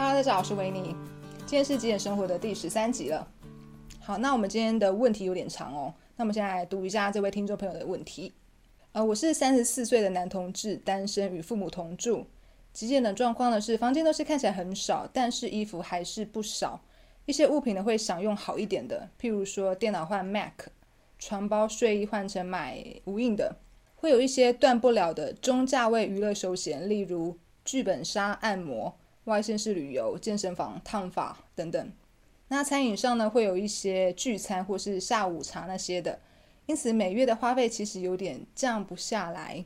大家好，我是维尼。今天是极简生活的第十三集了。好，那我们今天的问题有点长哦。那我们现在来读一下这位听众朋友的问题。呃，我是三十四岁的男同志，单身，与父母同住。极简的状况呢是，房间东西看起来很少，但是衣服还是不少。一些物品呢会想用好一点的，譬如说电脑换 Mac，床包睡衣换成买无印的。会有一些断不了的中价位娱乐休闲，例如剧本杀、按摩、外县市旅游、健身房、烫发等等。那餐饮上呢，会有一些聚餐或是下午茶那些的，因此每月的花费其实有点降不下来。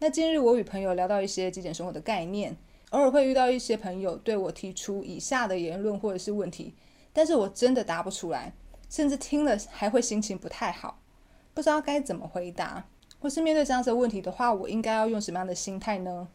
那今日我与朋友聊到一些极简生活的概念，偶尔会遇到一些朋友对我提出以下的言论或者是问题，但是我真的答不出来，甚至听了还会心情不太好，不知道该怎么回答。或是面对这样子的问题的话，我应该要用什么样的心态呢？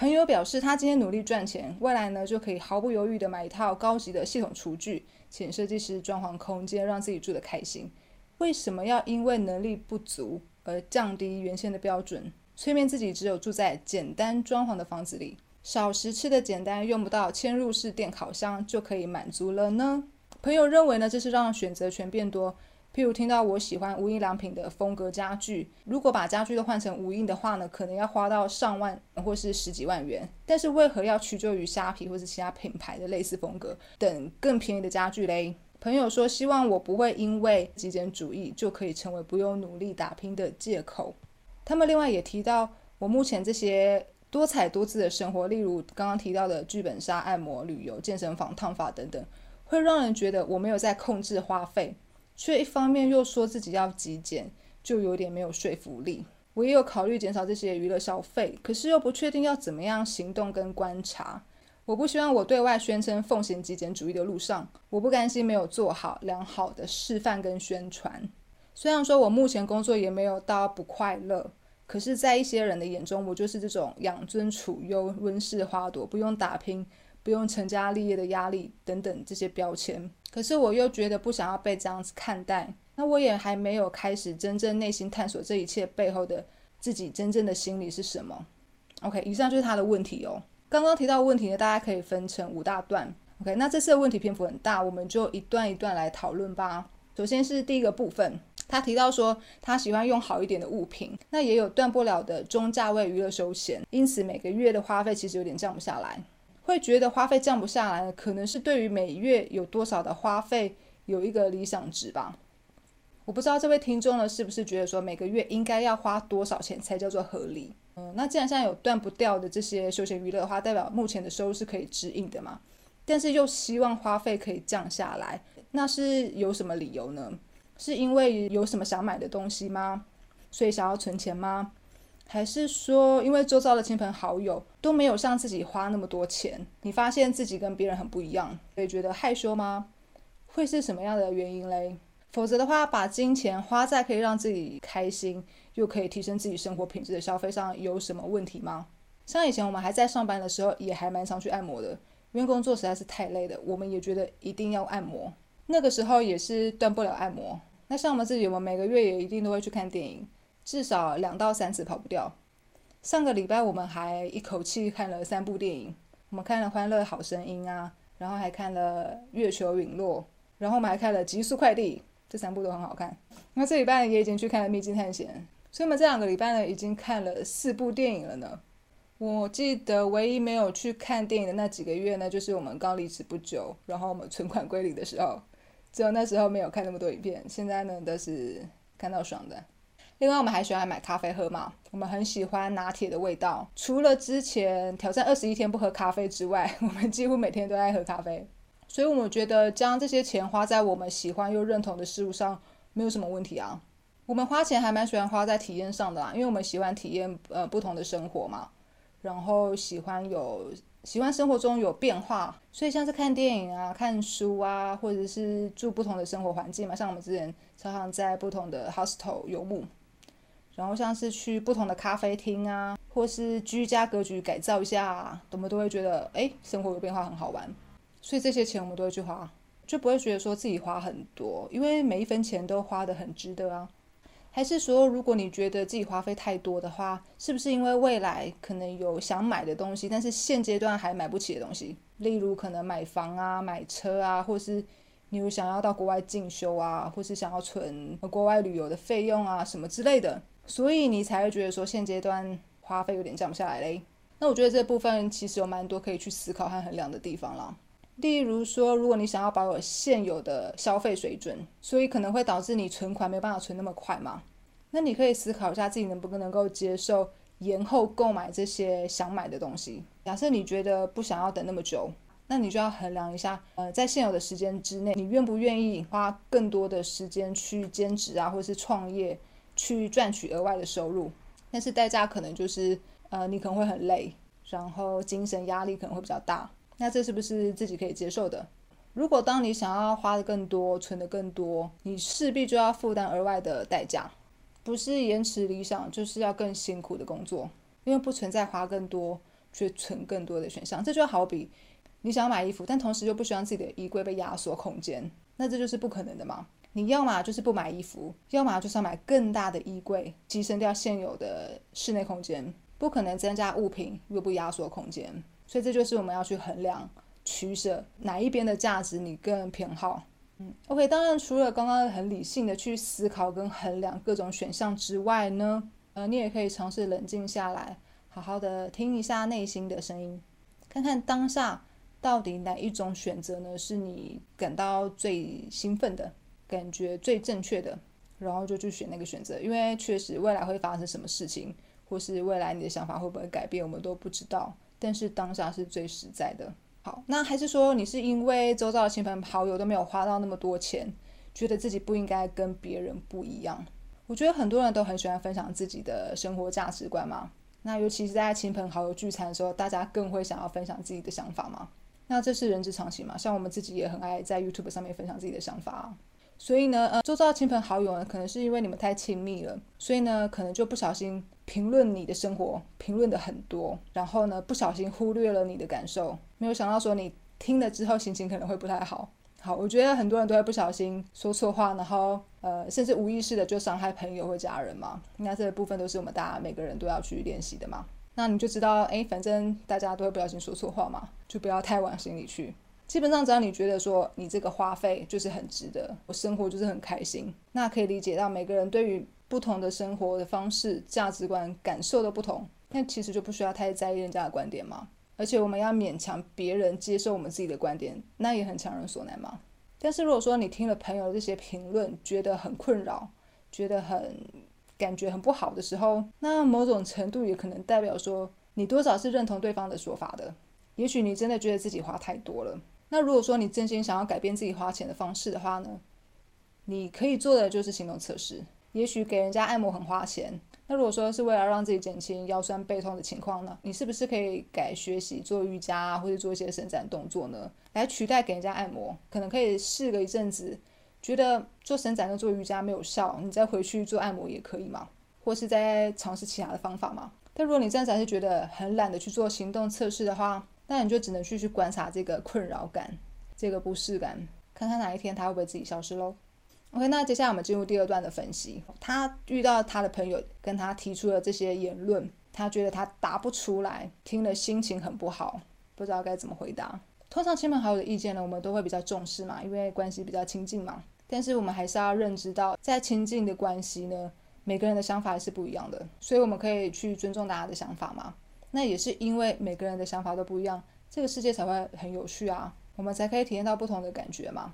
朋友表示，他今天努力赚钱，未来呢就可以毫不犹豫的买一套高级的系统厨具，请设计师装潢空间，让自己住得开心。为什么要因为能力不足而降低原先的标准，催眠自己只有住在简单装潢的房子里，少食吃的简单，用不到嵌入式电烤箱就可以满足了呢？朋友认为呢，这是让选择权变多。譬如听到我喜欢无印良品的风格家具，如果把家具都换成无印的话呢，可能要花到上万或是十几万元。但是为何要屈就于虾皮或是其他品牌的类似风格等更便宜的家具嘞？朋友说希望我不会因为极简主义就可以成为不用努力打拼的借口。他们另外也提到我目前这些多彩多姿的生活，例如刚刚提到的剧本杀、按摩、旅游、健身房、烫发等等，会让人觉得我没有在控制花费。却一方面又说自己要极简，就有点没有说服力。我也有考虑减少这些娱乐消费，可是又不确定要怎么样行动跟观察。我不希望我对外宣称奉行极简主义的路上，我不甘心没有做好良好的示范跟宣传。虽然说我目前工作也没有到不快乐，可是，在一些人的眼中，我就是这种养尊处优、温室花朵，不用打拼。不用成家立业的压力等等这些标签，可是我又觉得不想要被这样子看待。那我也还没有开始真正内心探索这一切背后的自己真正的心理是什么。OK，以上就是他的问题哦。刚刚提到问题呢，大家可以分成五大段。OK，那这次的问题篇幅很大，我们就一段一段来讨论吧。首先是第一个部分，他提到说他喜欢用好一点的物品，那也有断不了的中价位娱乐休闲，因此每个月的花费其实有点降不下来。会觉得花费降不下来，可能是对于每月有多少的花费有一个理想值吧。我不知道这位听众呢是不是觉得说每个月应该要花多少钱才叫做合理？嗯，那既然现在有断不掉的这些休闲娱乐的话，代表目前的收入是可以支应的嘛？但是又希望花费可以降下来，那是有什么理由呢？是因为有什么想买的东西吗？所以想要存钱吗？还是说，因为周遭的亲朋好友都没有像自己花那么多钱，你发现自己跟别人很不一样，所以觉得害羞吗？会是什么样的原因嘞？否则的话，把金钱花在可以让自己开心又可以提升自己生活品质的消费上，有什么问题吗？像以前我们还在上班的时候，也还蛮常去按摩的，因为工作实在是太累了，我们也觉得一定要按摩。那个时候也是断不了按摩。那像我们自己，我们每个月也一定都会去看电影。至少两到三次跑不掉。上个礼拜我们还一口气看了三部电影，我们看了《欢乐好声音》啊，然后还看了《月球陨落》，然后我们还看了《极速快递》，这三部都很好看。那这礼拜，也已经去看了《秘境探险》，所以我们这两个礼拜呢，已经看了四部电影了呢。我记得唯一没有去看电影的那几个月呢，就是我们刚离职不久，然后我们存款归零的时候，只有那时候没有看那么多影片。现在呢，都是看到爽的。另外，我们还喜欢买咖啡喝嘛？我们很喜欢拿铁的味道。除了之前挑战二十一天不喝咖啡之外，我们几乎每天都在喝咖啡。所以，我们觉得将这些钱花在我们喜欢又认同的事物上，没有什么问题啊。我们花钱还蛮喜欢花在体验上的啦，因为我们喜欢体验呃不同的生活嘛，然后喜欢有喜欢生活中有变化。所以，像是看电影啊、看书啊，或者是住不同的生活环境嘛，像我们之前常常在不同的 hostel 游牧。然后像是去不同的咖啡厅啊，或是居家格局改造一下，我们都会觉得哎，生活有变化很好玩，所以这些钱我们都会去花，就不会觉得说自己花很多，因为每一分钱都花得很值得啊。还是说，如果你觉得自己花费太多的话，是不是因为未来可能有想买的东西，但是现阶段还买不起的东西？例如可能买房啊、买车啊，或是你有想要到国外进修啊，或是想要存国外旅游的费用啊什么之类的，所以你才会觉得说现阶段花费有点降不下来嘞。那我觉得这部分其实有蛮多可以去思考和衡量的地方啦。例如说，如果你想要保有现有的消费水准，所以可能会导致你存款没办法存那么快嘛？那你可以思考一下自己能不能够接受延后购买这些想买的东西。假设你觉得不想要等那么久，那你就要衡量一下，呃，在现有的时间之内，你愿不愿意花更多的时间去兼职啊，或是创业，去赚取额外的收入？但是代价可能就是，呃，你可能会很累，然后精神压力可能会比较大。那这是不是自己可以接受的？如果当你想要花的更多、存的更多，你势必就要负担额外的代价，不是延迟理想，就是要更辛苦的工作，因为不存在花更多却存更多的选项。这就好比你想要买衣服，但同时又不希望自己的衣柜被压缩空间，那这就是不可能的嘛。你要么就是不买衣服，要么就是要买更大的衣柜，牺牲掉现有的室内空间，不可能增加物品又不压缩空间。所以这就是我们要去衡量、取舍哪一边的价值你更偏好。嗯，OK，当然除了刚刚很理性的去思考跟衡量各种选项之外呢，呃，你也可以尝试冷静下来，好好的听一下内心的声音，看看当下到底哪一种选择呢是你感到最兴奋的感觉、最正确的，然后就去选那个选择。因为确实未来会发生什么事情，或是未来你的想法会不会改变，我们都不知道。但是当下是最实在的。好，那还是说你是因为周遭的亲朋好友都没有花到那么多钱，觉得自己不应该跟别人不一样？我觉得很多人都很喜欢分享自己的生活价值观嘛。那尤其是在亲朋好友聚餐的时候，大家更会想要分享自己的想法嘛。那这是人之常情嘛。像我们自己也很爱在 YouTube 上面分享自己的想法。所以呢，呃，周遭的亲朋好友呢，可能是因为你们太亲密了，所以呢，可能就不小心。评论你的生活，评论的很多，然后呢，不小心忽略了你的感受，没有想到说你听了之后心情可能会不太好。好，我觉得很多人都会不小心说错话，然后呃，甚至无意识的就伤害朋友或家人嘛。那这个部分都是我们大家每个人都要去练习的嘛。那你就知道，哎，反正大家都会不小心说错话嘛，就不要太往心里去。基本上只要你觉得说你这个花费就是很值得，我生活就是很开心，那可以理解到每个人对于。不同的生活的方式、价值观、感受都不同，那其实就不需要太在意人家的观点嘛。而且我们要勉强别人接受我们自己的观点，那也很强人所难嘛。但是如果说你听了朋友这些评论，觉得很困扰，觉得很感觉很不好的时候，那某种程度也可能代表说你多少是认同对方的说法的。也许你真的觉得自己花太多了。那如果说你真心想要改变自己花钱的方式的话呢，你可以做的就是行动测试。也许给人家按摩很花钱，那如果说是为了让自己减轻腰酸背痛的情况呢？你是不是可以改学习做瑜伽啊，或者做一些伸展动作呢，来取代给人家按摩？可能可以试个一阵子，觉得做伸展跟做瑜伽没有效，你再回去做按摩也可以嘛，或是再尝试其他的方法嘛。但如果你暂时还是觉得很懒得去做行动测试的话，那你就只能去去观察这个困扰感、这个不适感，看看哪一天它会不会自己消失喽。OK，那接下来我们进入第二段的分析。他遇到他的朋友跟他提出了这些言论，他觉得他答不出来，听了心情很不好，不知道该怎么回答。通常亲朋好友的意见呢，我们都会比较重视嘛，因为关系比较亲近嘛。但是我们还是要认知到，在亲近的关系呢，每个人的想法是不一样的，所以我们可以去尊重大家的想法嘛。那也是因为每个人的想法都不一样，这个世界才会很有趣啊，我们才可以体验到不同的感觉嘛。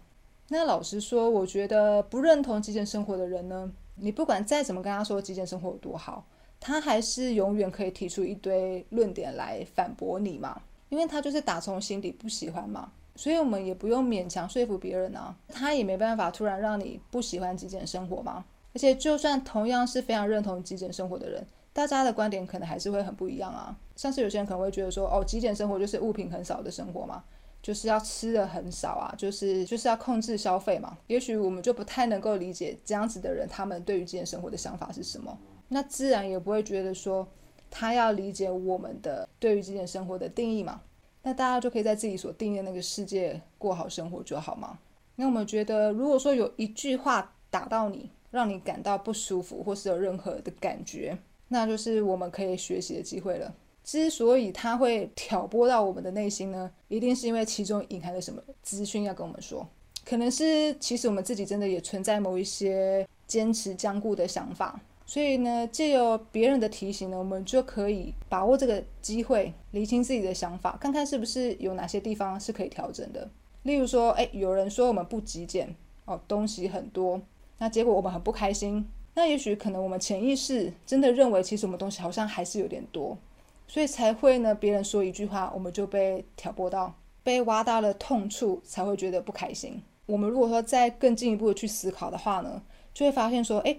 那老实说，我觉得不认同极简生活的人呢，你不管再怎么跟他说极简生活有多好，他还是永远可以提出一堆论点来反驳你嘛，因为他就是打从心底不喜欢嘛，所以我们也不用勉强说服别人啊，他也没办法突然让你不喜欢极简生活嘛，而且就算同样是非常认同极简生活的人，大家的观点可能还是会很不一样啊，像是有些人可能会觉得说，哦，极简生活就是物品很少的生活嘛。就是要吃的很少啊，就是就是要控制消费嘛。也许我们就不太能够理解这样子的人，他们对于极简生活的想法是什么。那自然也不会觉得说他要理解我们的对于极简生活的定义嘛。那大家就可以在自己所定义的那个世界过好生活就好嘛。那我们觉得，如果说有一句话打到你，让你感到不舒服，或是有任何的感觉，那就是我们可以学习的机会了。之所以它会挑拨到我们的内心呢，一定是因为其中隐含了什么资讯要跟我们说，可能是其实我们自己真的也存在某一些坚持僵固的想法，所以呢，借由别人的提醒呢，我们就可以把握这个机会，理清自己的想法，看看是不是有哪些地方是可以调整的。例如说，哎，有人说我们不极简哦，东西很多，那结果我们很不开心，那也许可能我们潜意识真的认为，其实我们东西好像还是有点多。所以才会呢，别人说一句话，我们就被挑拨到，被挖到了痛处，才会觉得不开心。我们如果说再更进一步的去思考的话呢，就会发现说，哎，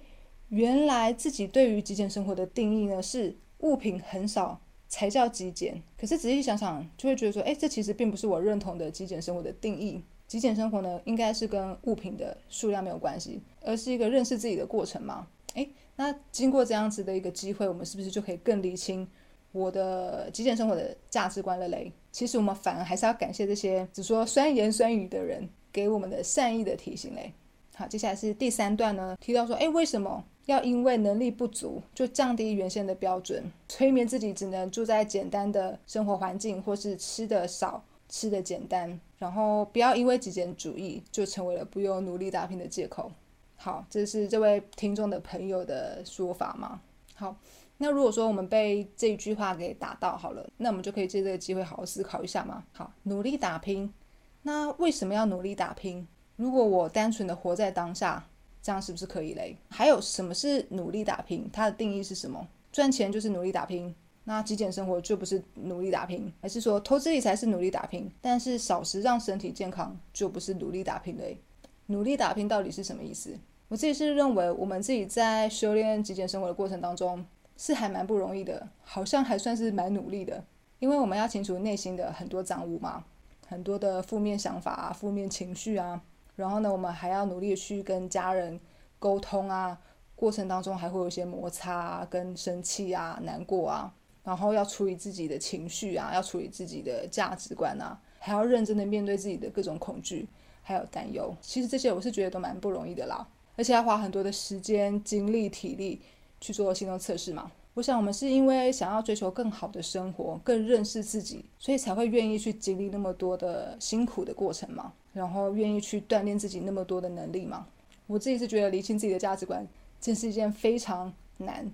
原来自己对于极简生活的定义呢，是物品很少才叫极简。可是仔细想想，就会觉得说，哎，这其实并不是我认同的极简生活的定义。极简生活呢，应该是跟物品的数量没有关系，而是一个认识自己的过程嘛。哎，那经过这样子的一个机会，我们是不是就可以更理清？我的极简生活的价值观了嘞，其实我们反而还是要感谢这些只说酸言酸语的人给我们的善意的提醒嘞。好，接下来是第三段呢，提到说，哎，为什么要因为能力不足就降低原先的标准，催眠自己只能住在简单的生活环境，或是吃的少、吃的简单，然后不要因为极简主义就成为了不用努力打拼的借口。好，这是这位听众的朋友的说法吗？好。那如果说我们被这一句话给打到好了，那我们就可以借这个机会好好思考一下嘛。好，努力打拼。那为什么要努力打拼？如果我单纯的活在当下，这样是不是可以嘞？还有什么是努力打拼？它的定义是什么？赚钱就是努力打拼？那极简生活就不是努力打拼？还是说投资理财是努力打拼？但是少食让身体健康就不是努力打拼嘞？努力打拼到底是什么意思？我自己是认为，我们自己在修炼极简生活的过程当中。是还蛮不容易的，好像还算是蛮努力的，因为我们要清除内心的很多脏污嘛，很多的负面想法啊、负面情绪啊，然后呢，我们还要努力去跟家人沟通啊，过程当中还会有一些摩擦啊、跟生气啊、难过啊，然后要处理自己的情绪啊，要处理自己的价值观啊，还要认真的面对自己的各种恐惧还有担忧，其实这些我是觉得都蛮不容易的啦，而且要花很多的时间、精力、体力。去做心动测试嘛？我想我们是因为想要追求更好的生活，更认识自己，所以才会愿意去经历那么多的辛苦的过程嘛，然后愿意去锻炼自己那么多的能力嘛。我自己是觉得理清自己的价值观，真是一件非常难、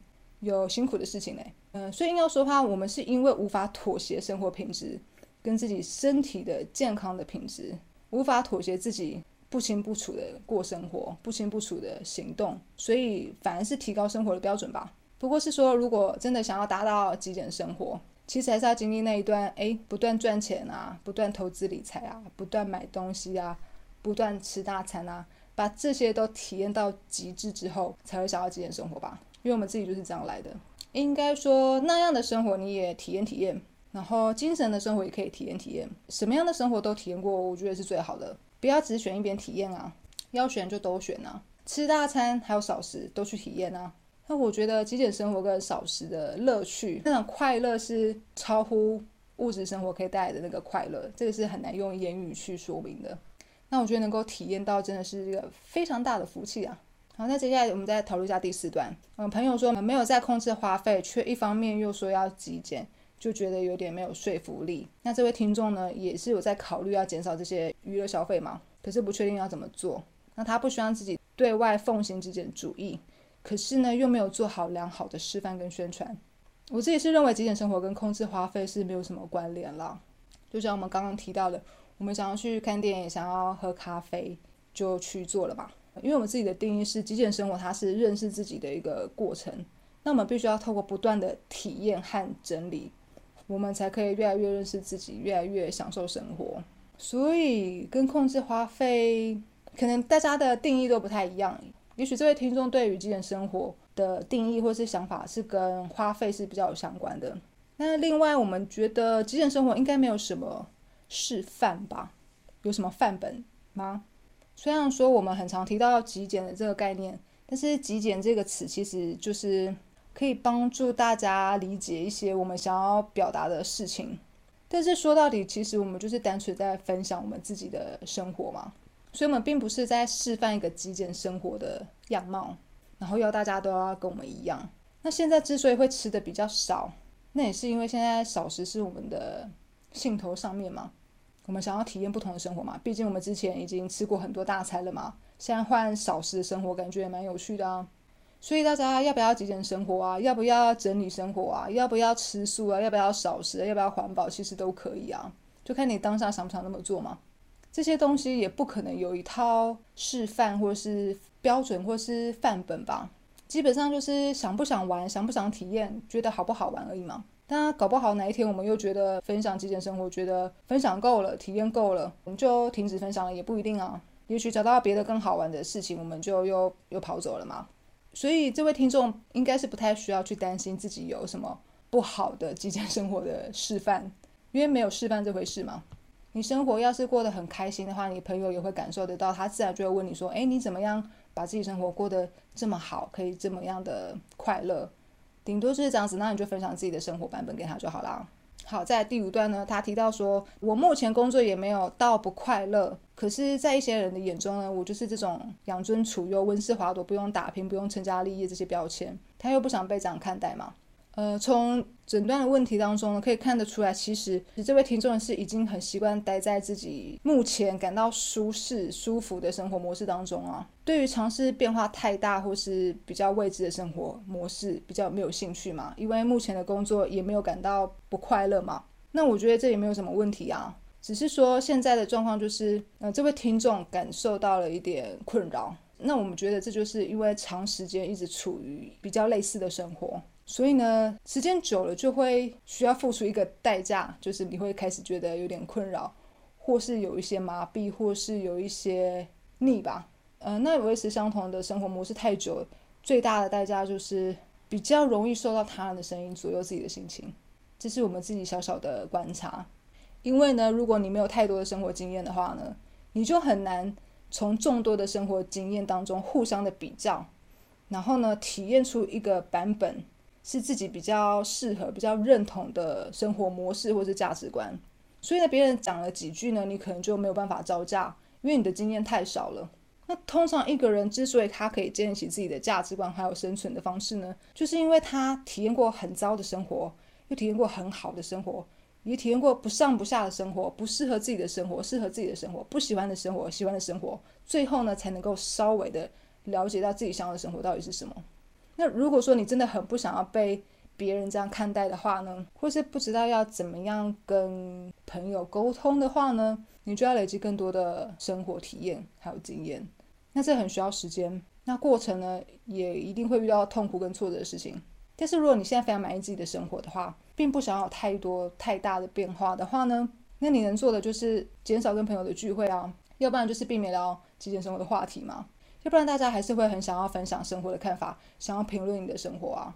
有辛苦的事情嘞。嗯，所以硬要说的话，我们是因为无法妥协生活品质跟自己身体的健康的品质，无法妥协自己。不清不楚的过生活，不清不楚的行动，所以反而是提高生活的标准吧。不过是说，如果真的想要达到极简生活，其实还是要经历那一段，哎，不断赚钱啊，不断投资理财啊，不断买东西啊，不断吃大餐啊，把这些都体验到极致之后，才会想要极简生活吧。因为我们自己就是这样来的。应该说，那样的生活你也体验体验，然后精神的生活也可以体验体验，什么样的生活都体验过，我觉得是最好的。不要只选一边体验啊，要选就都选啊，吃大餐还有少食都去体验啊。那我觉得极简生活跟少食的乐趣，那种快乐是超乎物质生活可以带来的那个快乐，这个是很难用言语去说明的。那我觉得能够体验到，真的是一个非常大的福气啊。好，那接下来我们再讨论一下第四段。嗯，朋友说没有在控制花费，却一方面又说要极简。就觉得有点没有说服力。那这位听众呢，也是有在考虑要减少这些娱乐消费嘛？可是不确定要怎么做。那他不希望自己对外奉行极简主义，可是呢，又没有做好良好的示范跟宣传。我自己是认为极简生活跟控制花费是没有什么关联了。就像我们刚刚提到的，我们想要去看电影，想要喝咖啡，就去做了吧。因为我们自己的定义是极简生活，它是认识自己的一个过程。那我们必须要透过不断的体验和整理。我们才可以越来越认识自己，越来越享受生活。所以，跟控制花费，可能大家的定义都不太一样。也许这位听众对于极简生活的定义或是想法是跟花费是比较有相关的。那另外，我们觉得极简生活应该没有什么示范吧？有什么范本吗？虽然说我们很常提到极简的这个概念，但是极简这个词其实就是。可以帮助大家理解一些我们想要表达的事情，但是说到底，其实我们就是单纯在分享我们自己的生活嘛，所以我们并不是在示范一个极简生活的样貌。然后要大家都要跟我们一样。那现在之所以会吃的比较少，那也是因为现在少食是我们的兴头上面嘛。我们想要体验不同的生活嘛，毕竟我们之前已经吃过很多大餐了嘛，现在换少食的生活，感觉也蛮有趣的啊。所以大家要不要极简生活啊？要不要整理生活啊？要不要吃素啊？要不要少食？要不要环保？其实都可以啊，就看你当下想不想那么做嘛。这些东西也不可能有一套示范或是标准或是范本吧，基本上就是想不想玩，想不想体验，觉得好不好玩而已嘛。那搞不好哪一天我们又觉得分享极简生活，觉得分享够了，体验够了，我们就停止分享了，也不一定啊。也许找到别的更好玩的事情，我们就又又跑走了嘛。所以这位听众应该是不太需要去担心自己有什么不好的极简生活的示范，因为没有示范这回事嘛。你生活要是过得很开心的话，你朋友也会感受得到，他自然就会问你说：“哎，你怎么样把自己生活过得这么好，可以这么样的快乐？”顶多是这样子，那你就分享自己的生活版本给他就好啦。好，在第五段呢，他提到说，我目前工作也没有到不快乐，可是，在一些人的眼中呢，我就是这种养尊处优、温室花朵、不用打拼、不用成家立业这些标签，他又不想被这样看待嘛。呃，从诊断的问题当中呢，可以看得出来，其实这位听众是已经很习惯待在自己目前感到舒适、舒服的生活模式当中啊。对于尝试变化太大或是比较未知的生活模式，比较没有兴趣嘛，因为目前的工作也没有感到不快乐嘛。那我觉得这也没有什么问题啊，只是说现在的状况就是，呃，这位听众感受到了一点困扰。那我们觉得这就是因为长时间一直处于比较类似的生活。所以呢，时间久了就会需要付出一个代价，就是你会开始觉得有点困扰，或是有一些麻痹，或是有一些腻吧。呃，那维持相同的生活模式太久，最大的代价就是比较容易受到他人的声音左右自己的心情。这是我们自己小小的观察。因为呢，如果你没有太多的生活经验的话呢，你就很难从众多的生活经验当中互相的比较，然后呢，体验出一个版本。是自己比较适合、比较认同的生活模式或是价值观，所以呢，别人讲了几句呢，你可能就没有办法招架，因为你的经验太少了。那通常一个人之所以他可以建立起自己的价值观还有生存的方式呢，就是因为他体验过很糟的生活，又体验过很好的生活，也体验过不上不下的生活，不适合自己的生活，适合自己的生活，不喜欢的生活，喜欢的生活，最后呢，才能够稍微的了解到自己想要的生活到底是什么。那如果说你真的很不想要被别人这样看待的话呢，或是不知道要怎么样跟朋友沟通的话呢，你就要累积更多的生活体验还有经验。那这很需要时间，那过程呢也一定会遇到痛苦跟挫折的事情。但是如果你现在非常满意自己的生活的话，并不想要有太多太大的变化的话呢，那你能做的就是减少跟朋友的聚会啊，要不然就是避免聊极简生活的话题嘛。要不然大家还是会很想要分享生活的看法，想要评论你的生活啊。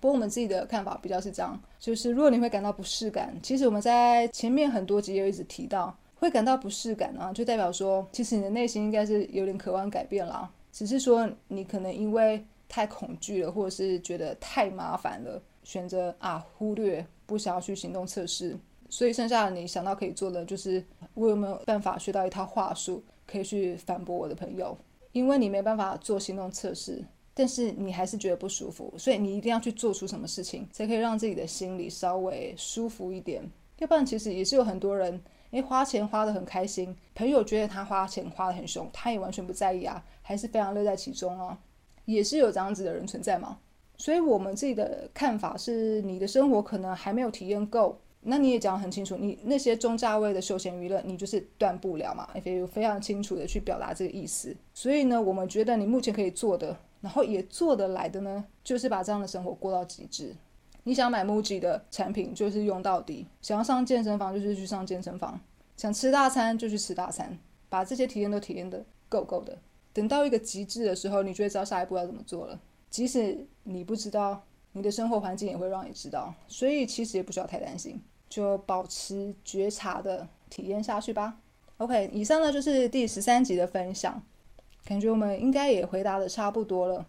不过我们自己的看法比较是这样，就是如果你会感到不适感，其实我们在前面很多集也一直提到，会感到不适感啊，就代表说其实你的内心应该是有点渴望改变啦，只是说你可能因为太恐惧了，或者是觉得太麻烦了，选择啊忽略，不想要去行动测试，所以剩下的你想到可以做的就是我有没有办法学到一套话术，可以去反驳我的朋友。因为你没办法做行动测试，但是你还是觉得不舒服，所以你一定要去做出什么事情，才可以让自己的心里稍微舒服一点。要不然，其实也是有很多人，诶，花钱花得很开心，朋友觉得他花钱花得很凶，他也完全不在意啊，还是非常乐在其中啊，也是有这样子的人存在嘛。所以我们自己的看法是，你的生活可能还没有体验够。那你也讲得很清楚，你那些中价位的休闲娱乐，你就是断不了嘛。F U 非常清楚的去表达这个意思。所以呢，我们觉得你目前可以做的，然后也做得来的呢，就是把这样的生活过到极致。你想买 MUJI 的产品，就是用到底；想要上健身房，就是去上健身房；想吃大餐，就去吃大餐。把这些体验都体验的够够的。等到一个极致的时候，你就会知道下一步要怎么做了。即使你不知道，你的生活环境也会让你知道。所以其实也不需要太担心。就保持觉察的体验下去吧。OK，以上呢就是第十三集的分享，感觉我们应该也回答的差不多了。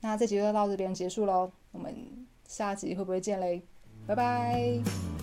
那这集就到这边结束喽，我们下集会不会见嘞？拜拜。